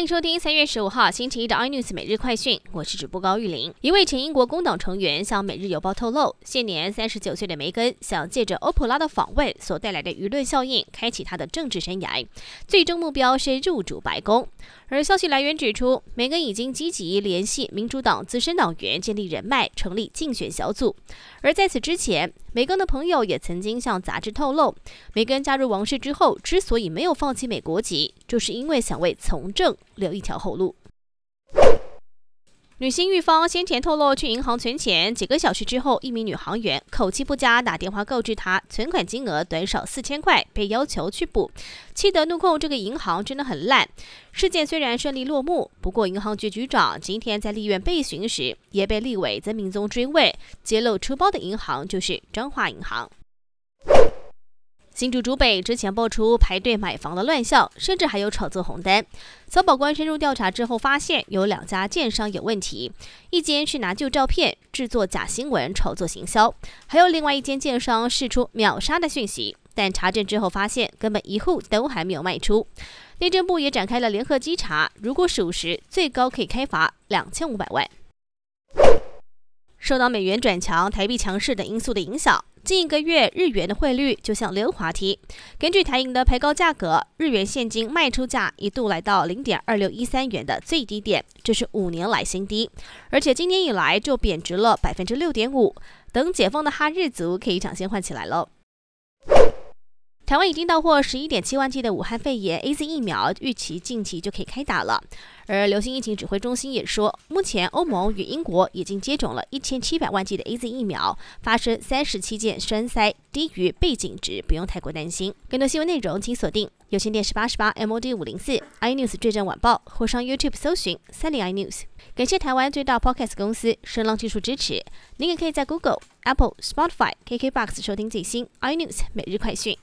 欢迎收听三月十五号星期一的 iNews 每日快讯，我是主播高玉玲。一位前英国工党成员向《每日邮报》透露，现年三十九岁的梅根想借着欧普拉的访问所带来的舆论效应，开启他的政治生涯，最终目标是入主白宫。而消息来源指出，梅根已经积极联系民主党资深党员，建立人脉，成立竞选小组。而在此之前，梅根的朋友也曾经向杂志透露，梅根加入王室之后，之所以没有放弃美国籍，就是因为想为从政。留一条后路。女星玉芳先前透露去银行存钱，几个小时之后，一名女行员口气不佳，打电话告知她存款金额短少四千块，被要求去补，气得怒控这个银行真的很烂。事件虽然顺利落幕，不过银行局局长今天在立院被询时，也被立委曾明宗追问，揭露出包的银行就是彰化银行。新竹竹北之前爆出排队买房的乱象，甚至还有炒作红单。小保官深入调查之后，发现有两家建商有问题，一间是拿旧照片制作假新闻炒作行销，还有另外一间建商释出秒杀的讯息，但查证之后发现根本一户都还没有卖出。内政部也展开了联合稽查，如果属实，最高可以开罚两千五百万。受到美元转强、台币强势等因素的影响。近一个月，日元的汇率就像溜滑梯。根据台银的配高价格，日元现金卖出价一度来到零点二六一三元的最低点，这是五年来新低。而且今年以来就贬值了百分之六点五。等解封的哈日族可以抢先换起来了。台湾已经到货十一点七万剂的武汉肺炎 A Z 疫苗，预期近期就可以开打了。而流行疫情指挥中心也说，目前欧盟与英国已经接种了一千七百万剂的 A Z 疫苗，发生三十七件栓塞低于背景值，不用太过担心。更多新闻内容请锁定有线电视八十八 M O D 五零四 i News 最正晚报，或上 YouTube 搜寻三零 i News。感谢台湾最大 Podcast 公司声浪技术支持。您也可以在 Google、Apple、Spotify、KK Box 收听最新 i News 每日快讯。